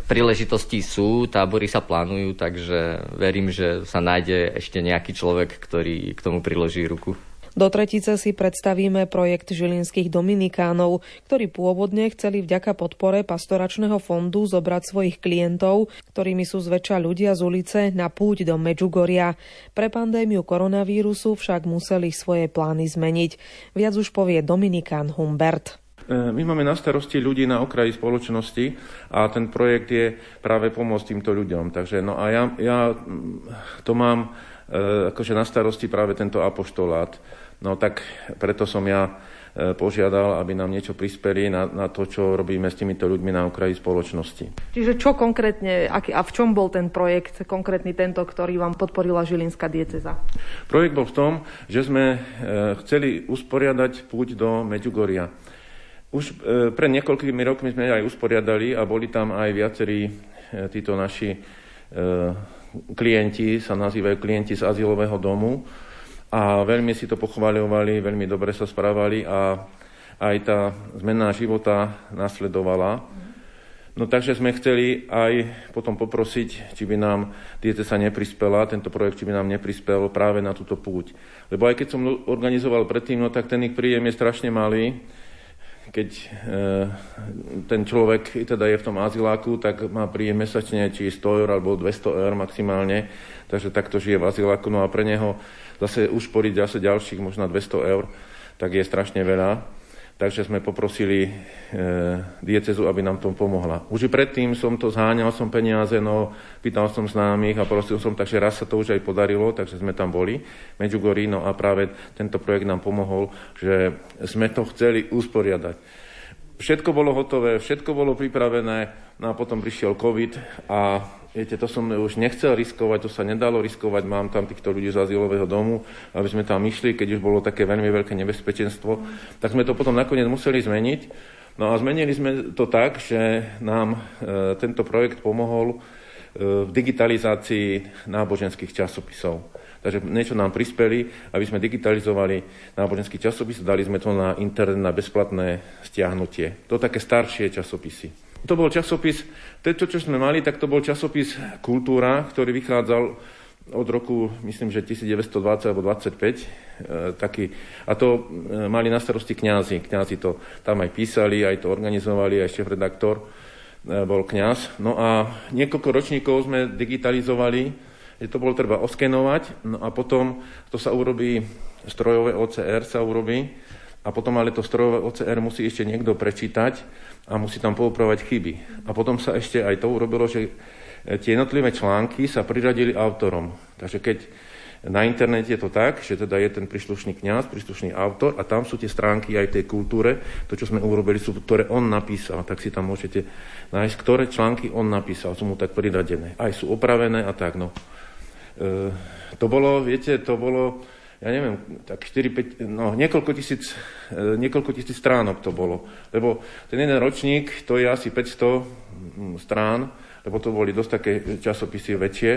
K: Príležitosti sú, tábory sa plánujú, takže verím, že sa nájde ešte nejaký človek, ktorý k tomu priloží ruku.
D: Do tretice si predstavíme projekt žilinských dominikánov, ktorí pôvodne chceli vďaka podpore pastoračného fondu zobrať svojich klientov, ktorými sú zväčša ľudia z ulice, na púť do Medžugoria. Pre pandémiu koronavírusu však museli svoje plány zmeniť. Viac už povie Dominikán Humbert.
L: E, my máme na starosti ľudí na okraji spoločnosti a ten projekt je práve pomôcť týmto ľuďom. Takže no a ja, ja to mám akože na starosti práve tento apoštolát. No tak preto som ja e, požiadal, aby nám niečo prispeli na, na to, čo robíme s týmito ľuďmi na okraji spoločnosti.
H: Čiže čo konkrétne, aký, a v čom bol ten projekt, konkrétny tento, ktorý vám podporila Žilinská dieceza?
L: Projekt bol v tom, že sme e, chceli usporiadať púť do Medžugoria. Už e, pred niekoľkými rokmi sme aj usporiadali a boli tam aj viacerí e, títo naši e, klienti, sa nazývajú klienti z azylového domu, a veľmi si to pochváľovali, veľmi dobre sa správali a aj tá zmena života nasledovala. No takže sme chceli aj potom poprosiť, či by nám diete sa neprispela, tento projekt, či by nám neprispel práve na túto púť. Lebo aj keď som organizoval predtým, no tak ten ich príjem je strašne malý. Keď e, ten človek teda je v tom azyláku, tak má príjem mesačne či 100 eur alebo 200 eur maximálne. Takže takto žije v azyláku. No a pre neho zase ušporiť zase ďalších možno 200 eur, tak je strašne veľa. Takže sme poprosili e, diecezu, aby nám tom pomohla. Už predtým som to zháňal, som peniaze, no pýtal som známych a prosil som, takže raz sa to už aj podarilo, takže sme tam boli, Medjugorje, no a práve tento projekt nám pomohol, že sme to chceli usporiadať. Všetko bolo hotové, všetko bolo pripravené, no a potom prišiel COVID a viete, to som už nechcel riskovať, to sa nedalo riskovať, mám tam týchto ľudí z azylového domu, aby sme tam išli, keď už bolo také veľmi veľké nebezpečenstvo, tak sme to potom nakoniec museli zmeniť. No a zmenili sme to tak, že nám e, tento projekt pomohol e, v digitalizácii náboženských časopisov. Takže niečo nám prispeli, aby sme digitalizovali náboženský časopis, dali sme to na internet na bezplatné stiahnutie. To také staršie časopisy. To bol časopis, to, čo sme mali, tak to bol časopis Kultúra, ktorý vychádzal od roku, myslím, že 1920 alebo 25, e, a to e, mali na starosti kňazi. Kňazi to tam aj písali, aj to organizovali, aj šéf-redaktor e, bol kňaz. No a niekoľko ročníkov sme digitalizovali, že to bolo treba oskenovať, no a potom to sa urobí, strojové OCR sa urobí, a potom ale to strojové OCR musí ešte niekto prečítať a musí tam poupravovať chyby. A potom sa ešte aj to urobilo, že e, tie jednotlivé články sa priradili autorom. Takže keď na internete je to tak, že teda je ten príslušný kňaz, príslušný autor a tam sú tie stránky aj tej kultúre, to, čo sme urobili, sú, ktoré on napísal, tak si tam môžete nájsť, ktoré články on napísal, sú mu tak priradené. Aj sú opravené a tak, no. E, to bolo, viete, to bolo ja neviem, tak 4, 5, no niekoľko tisíc, e, niekoľko tisíc stránok to bolo. Lebo ten jeden ročník, to je asi 500 mm, strán, lebo to boli dosť také časopisy väčšie.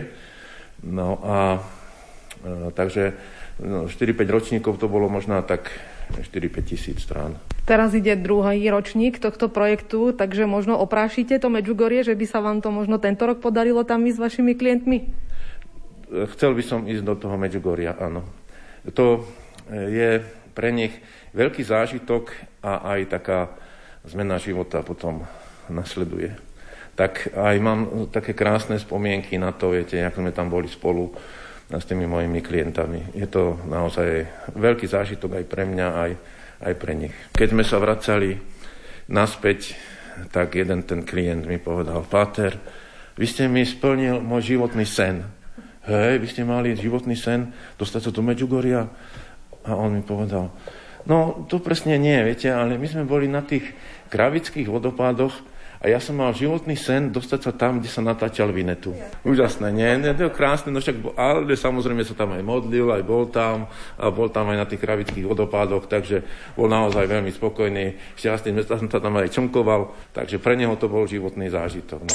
L: No a e, takže no, 4-5 ročníkov to bolo možno tak 4-5 tisíc strán.
H: Teraz ide druhý ročník tohto projektu, takže možno oprášite to Medžugorie, že by sa vám to možno tento rok podarilo tam ísť s vašimi klientmi?
L: Chcel by som ísť do toho Medžugoria, áno. To e, je pre nich veľký zážitok a aj taká zmena života potom nasleduje. Tak aj mám také krásne spomienky na to, viete, ako sme tam boli spolu s tými mojimi klientami. Je to naozaj veľký zážitok aj pre mňa, aj, aj pre nich. Keď sme sa vracali naspäť, tak jeden ten klient mi povedal, Páter, vy ste mi splnil môj životný sen. Hej, vy ste mali životný sen dostať sa do Medžugoria? A on mi povedal, no to presne nie, viete, ale my sme boli na tých kravických vodopádoch a ja som mal životný sen dostať sa tam, kde sa natáčal Vinetu. Úžasné, nie? nie to je krásne, no však, ale samozrejme sa tam aj modlil, aj bol tam, a bol tam aj na tých kravických vodopádoch, takže bol naozaj veľmi spokojný, šťastný, som sa tam aj čomkoval, takže pre neho to bol životný zážitok. No.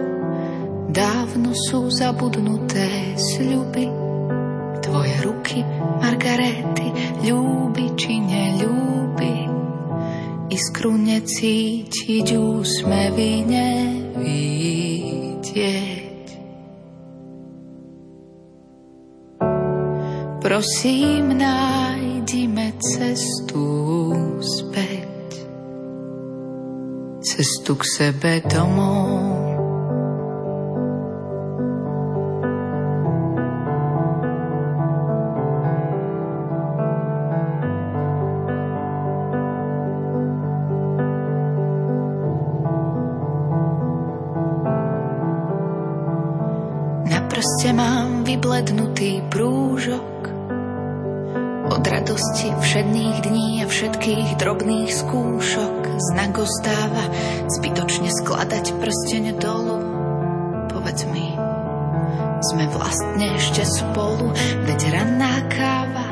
M: Dávno sú zabudnuté sľuby, tvoje ruky, Margarety, ľúbi či neľúbi. Iskru necítiť, úsmevy nevidieť. Prosím, nájdime cestu späť, cestu k sebe domov. Prste mám vyblednutý prúžok. Od radosti všedných dní a všetkých drobných skúšok. Znak ostáva zbytočne skladať prsteň dolu. Povedz mi, sme vlastne ešte spolu, veď ranná káva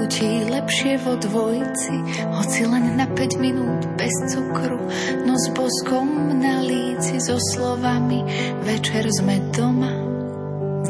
M: chutí lepšie vo dvojci, hoci len na 5 minút bez cukru, no s boskom na líci so slovami, večer sme doma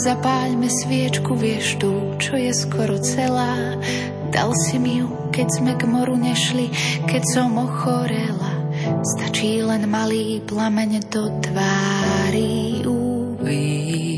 M: Zapáľme sviečku, vieš tu, čo je skoro celá. Dal si mi ju, keď sme k moru nešli, keď som ochorela. Stačí len malý plameň do tvári uvidieť.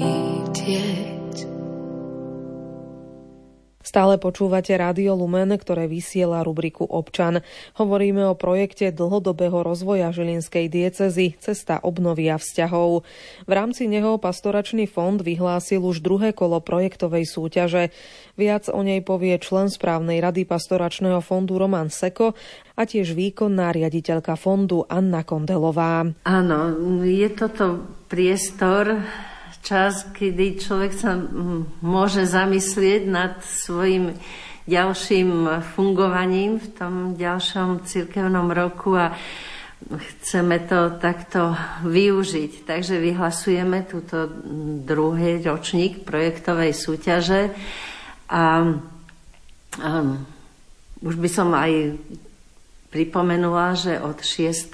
D: Stále počúvate Rádio Lumen, ktoré vysiela rubriku Občan. Hovoríme o projekte dlhodobého rozvoja Žilinskej diecezy Cesta obnovia vzťahov. V rámci neho pastoračný fond vyhlásil už druhé kolo projektovej súťaže. Viac o nej povie člen správnej rady pastoračného fondu Roman Seko a tiež výkonná riaditeľka fondu Anna Kondelová.
G: Áno, je toto priestor čas, kedy človek sa môže zamyslieť nad svojim ďalším fungovaním v tom ďalšom cirkevnom roku a chceme to takto využiť. Takže vyhlasujeme túto druhý ročník projektovej súťaže a, a už by som aj pripomenula, že od 6.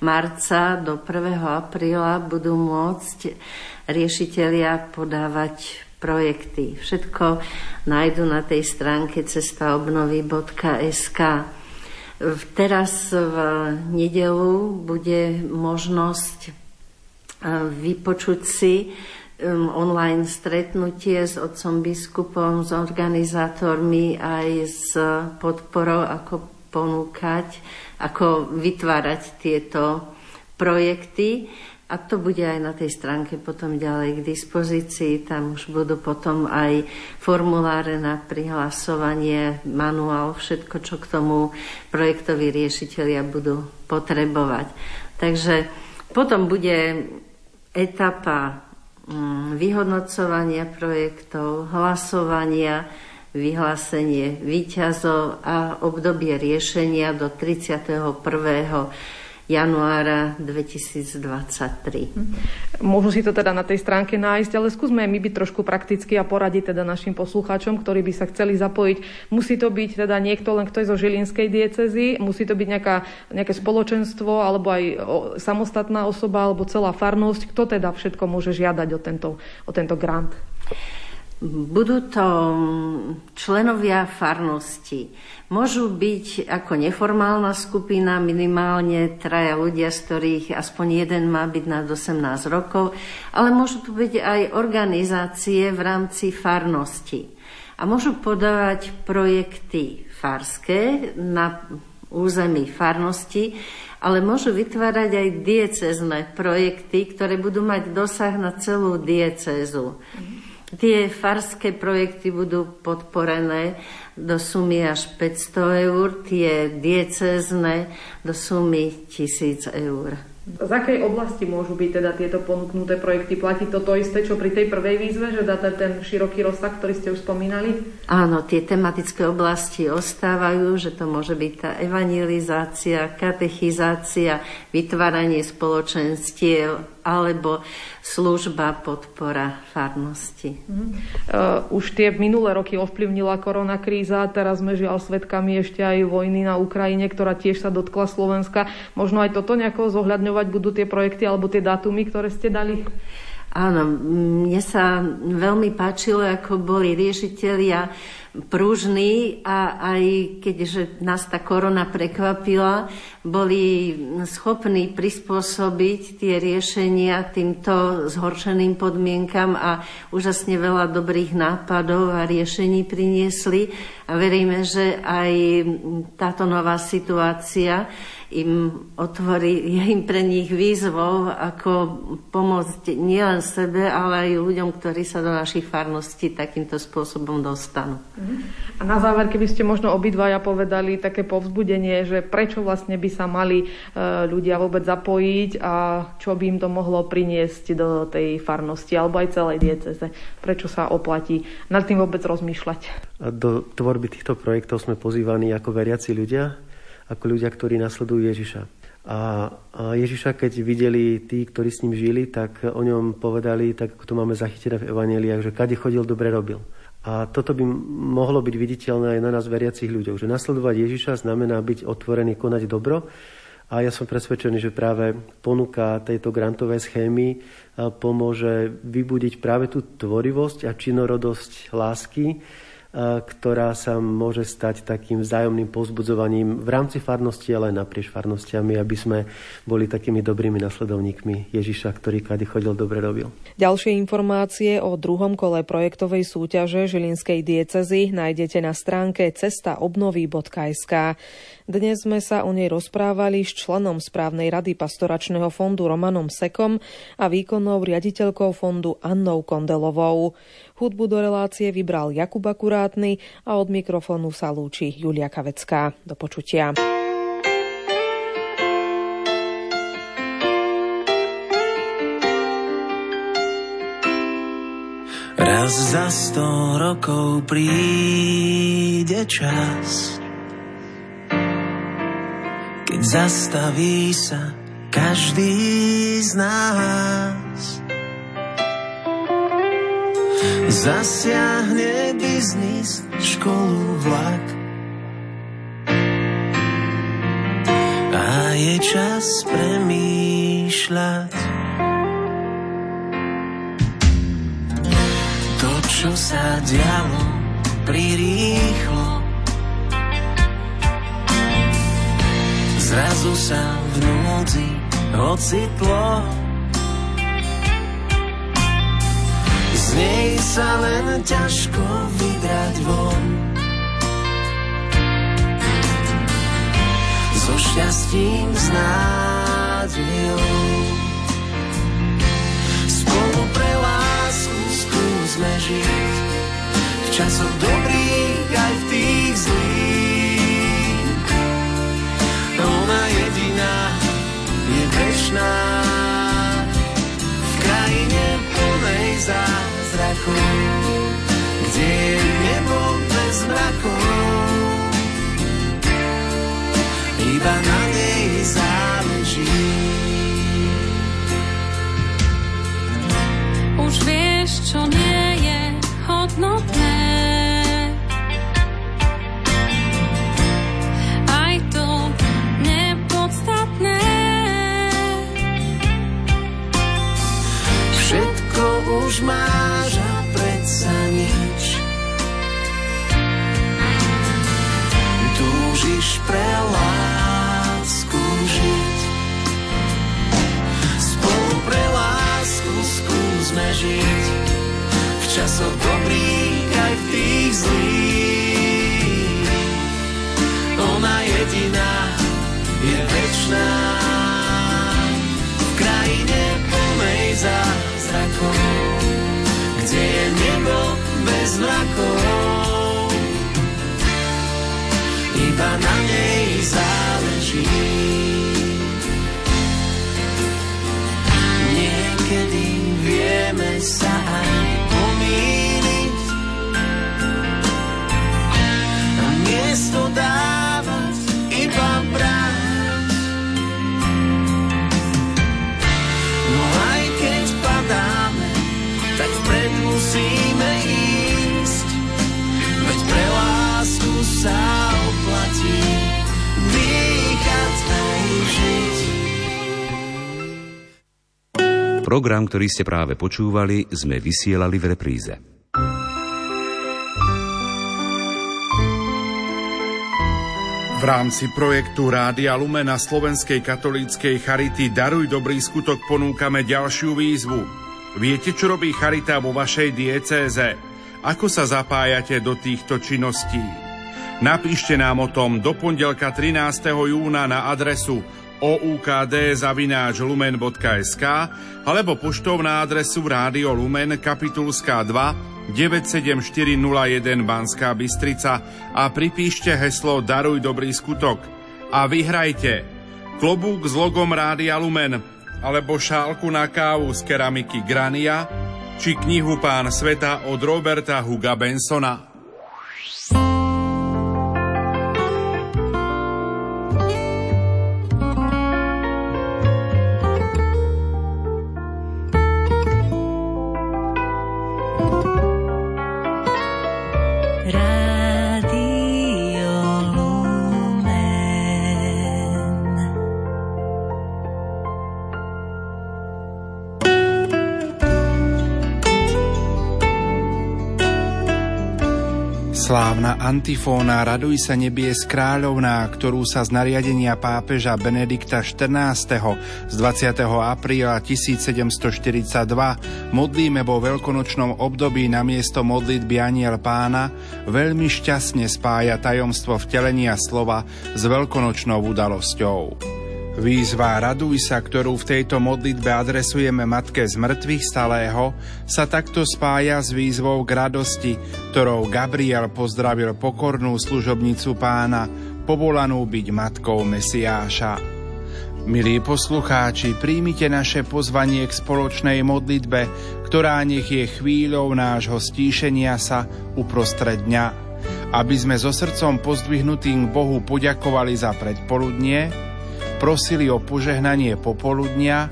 G: marca do 1. apríla budú môcť riešitelia podávať projekty. Všetko nájdu na tej stránke cestaobnovy.sk. Teraz v nedelu bude možnosť e, vypočuť si online stretnutie s otcom biskupom, s organizátormi aj s podporou, ako ponúkať, ako vytvárať tieto projekty. A to bude aj na tej stránke potom ďalej k dispozícii. Tam už budú potom aj formuláre na prihlasovanie, manuál, všetko, čo k tomu projektoví riešitelia budú potrebovať. Takže potom bude etapa mm, vyhodnocovania projektov, hlasovania, vyhlásenie výťazov a obdobie riešenia do 31 januára 2023.
H: Môžu si to teda na tej stránke nájsť, ale skúsme my byť trošku prakticky a poradiť teda našim poslucháčom, ktorí by sa chceli zapojiť. Musí to byť teda niekto len, kto je zo Žilinskej diecezy, musí to byť nejaká, nejaké spoločenstvo alebo aj samostatná osoba alebo celá farnosť. Kto teda všetko môže žiadať o tento, o tento grant?
G: Budú to členovia farnosti. Môžu byť ako neformálna skupina, minimálne traja ľudia, z ktorých aspoň jeden má byť nad 18 rokov, ale môžu tu byť aj organizácie v rámci farnosti. A môžu podávať projekty farské na území farnosti, ale môžu vytvárať aj diecezné projekty, ktoré budú mať dosah na celú diecezu. Mm. Tie farské projekty budú podporené do sumy až 500 eur, tie diecezne do sumy 1000 eur.
H: Z akej oblasti môžu byť teda tieto ponúknuté projekty? Platí to to isté, čo pri tej prvej výzve, že dáte ten široký rozsah, ktorý ste už spomínali?
G: Áno, tie tematické oblasti ostávajú, že to môže byť tá evangelizácia, katechizácia, vytváranie spoločenstiev alebo služba podpora farnosti. Uh-huh.
H: Uh, už tie minulé roky ovplyvnila korona kríza, teraz sme žiaľ svetkami ešte aj vojny na Ukrajine, ktorá tiež sa dotkla Slovenska. Možno aj toto nejako zohľadňovať budú tie projekty alebo tie dátumy, ktoré ste dali?
G: Áno, mne sa veľmi páčilo, ako boli riešitelia pružní a aj keďže nás tá korona prekvapila, boli schopní prispôsobiť tie riešenia týmto zhoršeným podmienkam a úžasne veľa dobrých nápadov a riešení priniesli. A veríme, že aj táto nová situácia im otvorí, je im pre nich výzvou, ako pomôcť nielen sebe, ale aj ľuďom, ktorí sa do našich farností takýmto spôsobom dostanú.
H: Mhm. A na záver, keby ste možno obidvaja povedali také povzbudenie, že prečo vlastne by sa mali e, ľudia vôbec zapojiť a čo by im to mohlo priniesť do tej farnosti alebo aj celej dieceze. Prečo sa oplatí nad tým vôbec rozmýšľať?
E: Do tvorby týchto projektov sme pozývaní ako veriaci ľudia, ako ľudia, ktorí nasledujú Ježiša. A, Ježiša, keď videli tí, ktorí s ním žili, tak o ňom povedali, tak ako to máme zachytené v Evangeliách, že kade chodil, dobre robil. A toto by mohlo byť viditeľné aj na nás veriacich ľuďoch, že nasledovať Ježiša znamená byť otvorený, konať dobro. A ja som presvedčený, že práve ponuka tejto grantovej schémy pomôže vybudiť práve tú tvorivosť a činorodosť lásky, ktorá sa môže stať takým vzájomným pozbudzovaním v rámci farnosti, ale aj naprieč farnostiami, aby sme boli takými dobrými nasledovníkmi Ježiša, ktorý kade chodil, dobre robil.
D: Ďalšie informácie o druhom kole projektovej súťaže Žilinskej diecezy nájdete na stránke cestaobnovy.sk. Dnes sme sa o nej rozprávali s členom správnej rady pastoračného fondu Romanom Sekom a výkonnou riaditeľkou fondu Annou Kondelovou. Hudbu do relácie vybral Jakub Akurátny a od mikrofónu sa lúči Julia Kavecká. Do počutia.
F: Raz za sto rokov príde čas, keď zastaví sa každý z nás Zasiahne biznis, školu, vlak. A je čas premýšľať. To, čo sa dialo prirýchlo. Zrazu sa v núdzi ocitlo Nej sa len ťažko vybrať von. So šťastím, s nádejou. Spolu pre lásku skúsme žiť v časoch dobrých aj v tých zlých. Ona jediná je večná v krajine plnej zář strachu, kde je nebo bez mrakov. Iba na nej záleží.
N: Už vieš, čo nie je hodnotné.
F: Túžiš pre lásku žiť. Spolu pre lásku skúsme žiť. V časoch dobrých aj v tých zlých. Ona jediná je večná. V krajine plnej zázrakov, kde je nebo bez mrakov. Iba na nej záleží.
A: Program, ktorý ste práve počúvali, sme vysielali v repríze.
O: V rámci projektu Rádia Lumena Slovenskej katolíckej Charity Daruj dobrý skutok ponúkame ďalšiu výzvu. Viete, čo robí Charita vo vašej diecéze? Ako sa zapájate do týchto činností? Napíšte nám o tom do pondelka 13. júna na adresu oukd.lumen.sk alebo poštou na adresu Rádio Lumen Kapitulská 2 97401 Banská Bystrica a pripíšte heslo Daruj dobrý skutok a vyhrajte klobúk s logom Rádia Lumen alebo šálku na kávu z keramiky Grania či knihu Pán sveta od Roberta Huga Bensona. Antifóna Raduj sa nebies kráľovná, ktorú sa z nariadenia pápeža Benedikta XIV. z 20. apríla 1742 modlíme vo veľkonočnom období na miesto modlitby Aniel pána, veľmi šťastne spája tajomstvo vtelenia slova s veľkonočnou udalosťou. Výzva Raduj sa, ktorú v tejto modlitbe adresujeme Matke z mŕtvych stalého, sa takto spája s výzvou k radosti, ktorou Gabriel pozdravil pokornú služobnicu pána, povolanú byť matkou Mesiáša. Milí poslucháči, príjmite naše pozvanie k spoločnej modlitbe, ktorá nech je chvíľou nášho stíšenia sa uprostred dňa, aby sme so srdcom pozdvihnutým Bohu poďakovali za predpoludnie, prosili o požehnanie popoludnia,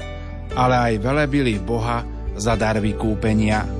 O: ale aj velebili Boha za dar vykúpenia.